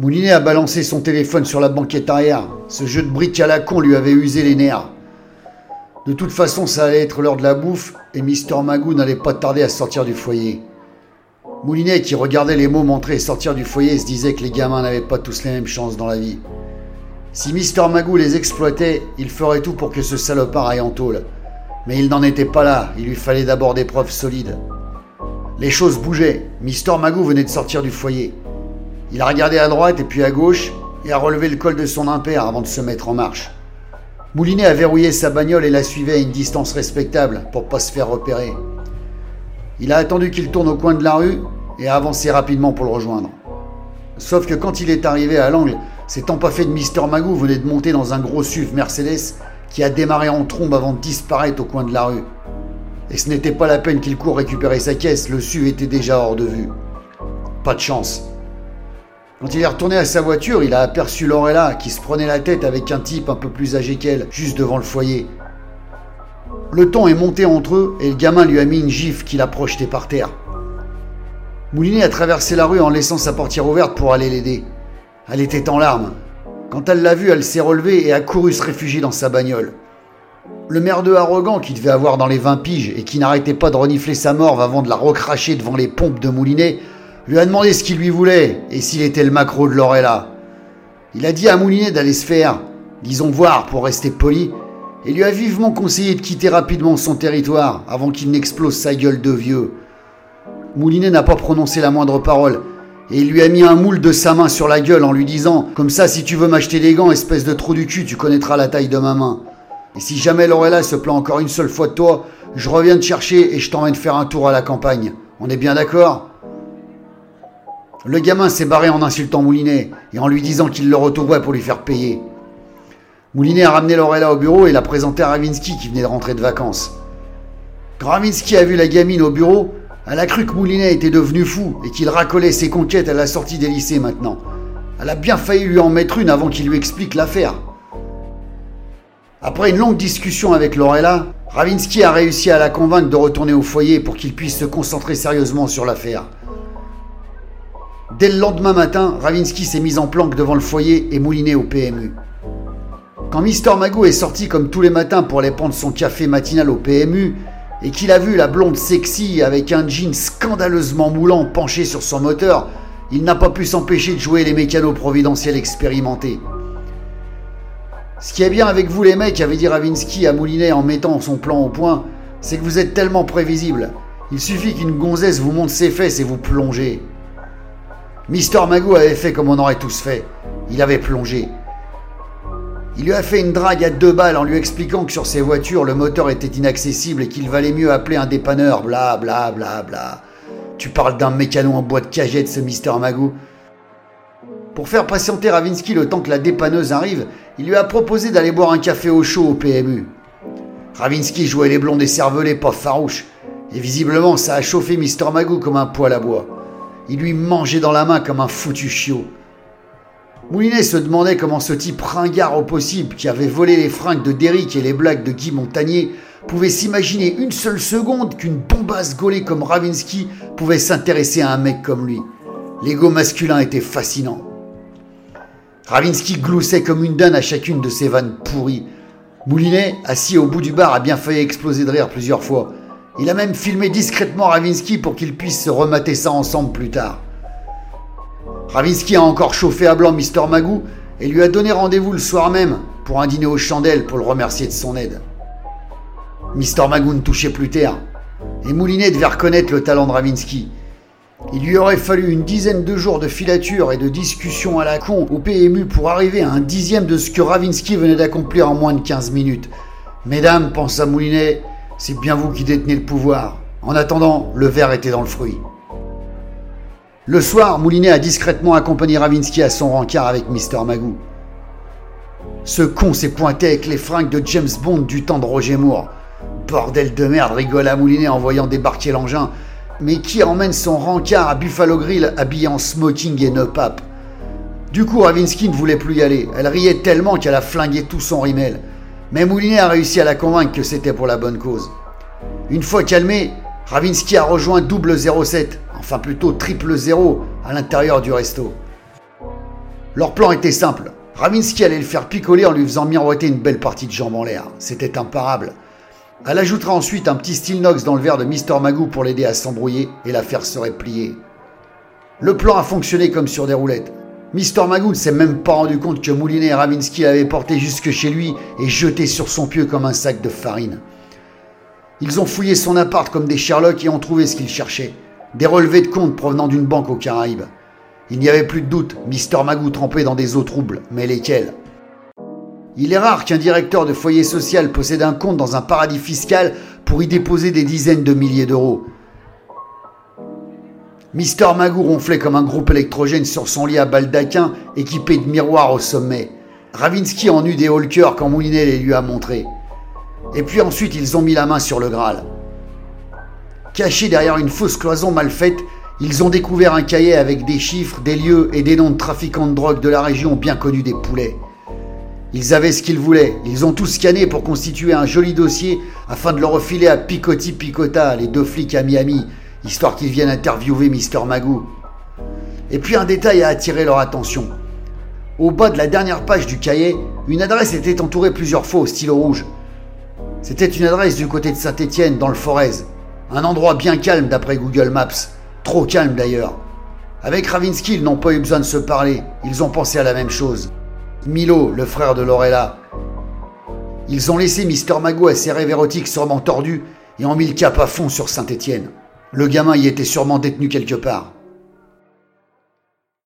Moulinet a balancé son téléphone sur la banquette arrière. Ce jeu de briques à la con lui avait usé les nerfs. De toute façon, ça allait être l'heure de la bouffe et Mister Magoo n'allait pas tarder à sortir du foyer. Moulinet, qui regardait les mots montrer et sortir du foyer, se disait que les gamins n'avaient pas tous les mêmes chances dans la vie. Si Mister Magoo les exploitait, il ferait tout pour que ce salopard aille en tôle. Mais il n'en était pas là, il lui fallait d'abord des preuves solides. Les choses bougeaient. Mister Magoo venait de sortir du foyer. Il a regardé à droite et puis à gauche et a relevé le col de son impair avant de se mettre en marche. Moulinet a verrouillé sa bagnole et la suivait à une distance respectable pour pas se faire repérer. Il a attendu qu'il tourne au coin de la rue et a avancé rapidement pour le rejoindre. Sauf que quand il est arrivé à l'angle, cet fait de Mister Magoo venait de monter dans un gros SUV Mercedes qui a démarré en trombe avant de disparaître au coin de la rue. Et ce n'était pas la peine qu'il court récupérer sa caisse, le SUV était déjà hors de vue. Pas de chance. Quand il est retourné à sa voiture, il a aperçu Lorella qui se prenait la tête avec un type un peu plus âgé qu'elle, juste devant le foyer. Le ton est monté entre eux et le gamin lui a mis une gifle qu'il a projetée par terre. Moulinet a traversé la rue en laissant sa portière ouverte pour aller l'aider. Elle était en larmes. Quand elle l'a vu, elle s'est relevée et a couru se réfugier dans sa bagnole. Le merdeux arrogant qui devait avoir dans les 20 piges et qui n'arrêtait pas de renifler sa morve avant de la recracher devant les pompes de Moulinet, lui a demandé ce qu'il lui voulait et s'il était le macro de Lorella. Il a dit à Moulinet d'aller se faire, disons voir pour rester poli, et lui a vivement conseillé de quitter rapidement son territoire avant qu'il n'explose sa gueule de vieux. Moulinet n'a pas prononcé la moindre parole, et il lui a mis un moule de sa main sur la gueule en lui disant Comme ça, si tu veux m'acheter des gants, espèce de trou du cul, tu connaîtras la taille de ma main. Et si jamais Lorella se plaint encore une seule fois de toi, je reviens te chercher et je t'emmène faire un tour à la campagne. On est bien d'accord? Le gamin s'est barré en insultant Moulinet et en lui disant qu'il le retrouverait pour lui faire payer. Moulinet a ramené Lorella au bureau et l'a présenté à Ravinsky qui venait de rentrer de vacances. Quand Ravinsky a vu la gamine au bureau, elle a cru que Moulinet était devenu fou et qu'il racolait ses conquêtes à la sortie des lycées maintenant. Elle a bien failli lui en mettre une avant qu'il lui explique l'affaire. Après une longue discussion avec Lorella, Ravinsky a réussi à la convaincre de retourner au foyer pour qu'il puisse se concentrer sérieusement sur l'affaire. Dès le lendemain matin, Ravinsky s'est mis en planque devant le foyer et Moulinet au PMU. Quand Mister Magoo est sorti comme tous les matins pour aller prendre son café matinal au PMU, et qu'il a vu la blonde sexy avec un jean scandaleusement moulant penché sur son moteur, il n'a pas pu s'empêcher de jouer les mécanos providentiels expérimentés. Ce qui est bien avec vous les mecs, avait dit Ravinsky à Moulinet en mettant son plan au point, c'est que vous êtes tellement prévisible. Il suffit qu'une gonzesse vous monte ses fesses et vous plongez. Mister Magoo avait fait comme on aurait tous fait. Il avait plongé. Il lui a fait une drague à deux balles en lui expliquant que sur ses voitures, le moteur était inaccessible et qu'il valait mieux appeler un dépanneur, bla bla bla bla. Tu parles d'un mécano en bois de cagette, ce Mister Magoo. Pour faire patienter Ravinsky le temps que la dépanneuse arrive, il lui a proposé d'aller boire un café au chaud au PMU. Ravinsky jouait les blonds et cervelés pas farouches, et visiblement ça a chauffé Mister Magoo comme un poêle à bois. Il lui mangeait dans la main comme un foutu chiot. Moulinet se demandait comment ce type ringard au possible, qui avait volé les fringues de Derrick et les blagues de Guy Montagnier, pouvait s'imaginer une seule seconde qu'une bombasse gaulée comme Ravinsky pouvait s'intéresser à un mec comme lui. L'ego masculin était fascinant. Ravinsky gloussait comme une danne à chacune de ses vannes pourries. Moulinet, assis au bout du bar, a bien failli exploser de rire plusieurs fois. Il a même filmé discrètement Ravinsky pour qu'il puisse se remater ça ensemble plus tard. Ravinsky a encore chauffé à blanc Mister Magoo et lui a donné rendez-vous le soir même pour un dîner aux chandelles pour le remercier de son aide. Mister Magoo ne touchait plus terre et Moulinet devait reconnaître le talent de Ravinsky. Il lui aurait fallu une dizaine de jours de filature et de discussions à la con au PMU pour arriver à un dixième de ce que Ravinsky venait d'accomplir en moins de 15 minutes. Mesdames, pensa Moulinet, c'est bien vous qui détenez le pouvoir. En attendant, le verre était dans le fruit. Le soir, Moulinet a discrètement accompagné Ravinsky à son rencard avec Mister Magoo. Ce con s'est pointé avec les fringues de James Bond du temps de Roger Moore. Bordel de merde, à Moulinet en voyant débarquer l'engin. Mais qui emmène son rencard à Buffalo Grill habillé en smoking et no pape Du coup, Ravinsky ne voulait plus y aller. Elle riait tellement qu'elle a flingué tout son rimel. Mais Moulinet a réussi à la convaincre que c'était pour la bonne cause. Une fois calmé, Ravinsky a rejoint Double 07, enfin plutôt Triple Zéro, à l'intérieur du resto. Leur plan était simple. Ravinsky allait le faire picoler en lui faisant miroiter une belle partie de jambes en l'air. C'était imparable. Elle ajoutera ensuite un petit steel Nox dans le verre de Mr. Magoo pour l'aider à s'embrouiller et l'affaire serait pliée. Le plan a fonctionné comme sur des roulettes. Magoo ne s'est même pas rendu compte que Moulinet et Ravinsky l'avaient porté jusque chez lui et jeté sur son pieu comme un sac de farine. Ils ont fouillé son appart comme des Sherlock et ont trouvé ce qu'ils cherchaient. Des relevés de compte provenant d'une banque aux Caraïbes. Il n'y avait plus de doute, Mr. Magoo trempait dans des eaux troubles, mais lesquelles? Il est rare qu'un directeur de foyer social possède un compte dans un paradis fiscal pour y déposer des dizaines de milliers d'euros. Mister Magoo ronflait comme un groupe électrogène sur son lit à baldaquin équipé de miroirs au sommet. Ravinsky en eut des holkers quand Moulinet les lui a montrés. Et puis ensuite, ils ont mis la main sur le Graal. Caché derrière une fausse cloison mal faite, ils ont découvert un cahier avec des chiffres, des lieux et des noms de trafiquants de drogue de la région bien connus des poulets. Ils avaient ce qu'ils voulaient, ils ont tout scanné pour constituer un joli dossier afin de le refiler à Picotti Picota, les deux flics à Miami, histoire qu'ils viennent interviewer Mr. Magoo. Et puis un détail a attiré leur attention. Au bas de la dernière page du cahier, une adresse était entourée plusieurs fois au stylo rouge. C'était une adresse du côté de Saint-Étienne, dans le Forez. Un endroit bien calme d'après Google Maps. Trop calme d'ailleurs. Avec Ravinsky, ils n'ont pas eu besoin de se parler. Ils ont pensé à la même chose. Milo, le frère de Lorella. Ils ont laissé Mister Mago à ses rêves érotiques sûrement tordus et ont mis le cap à fond sur Saint-Étienne. Le gamin y était sûrement détenu quelque part.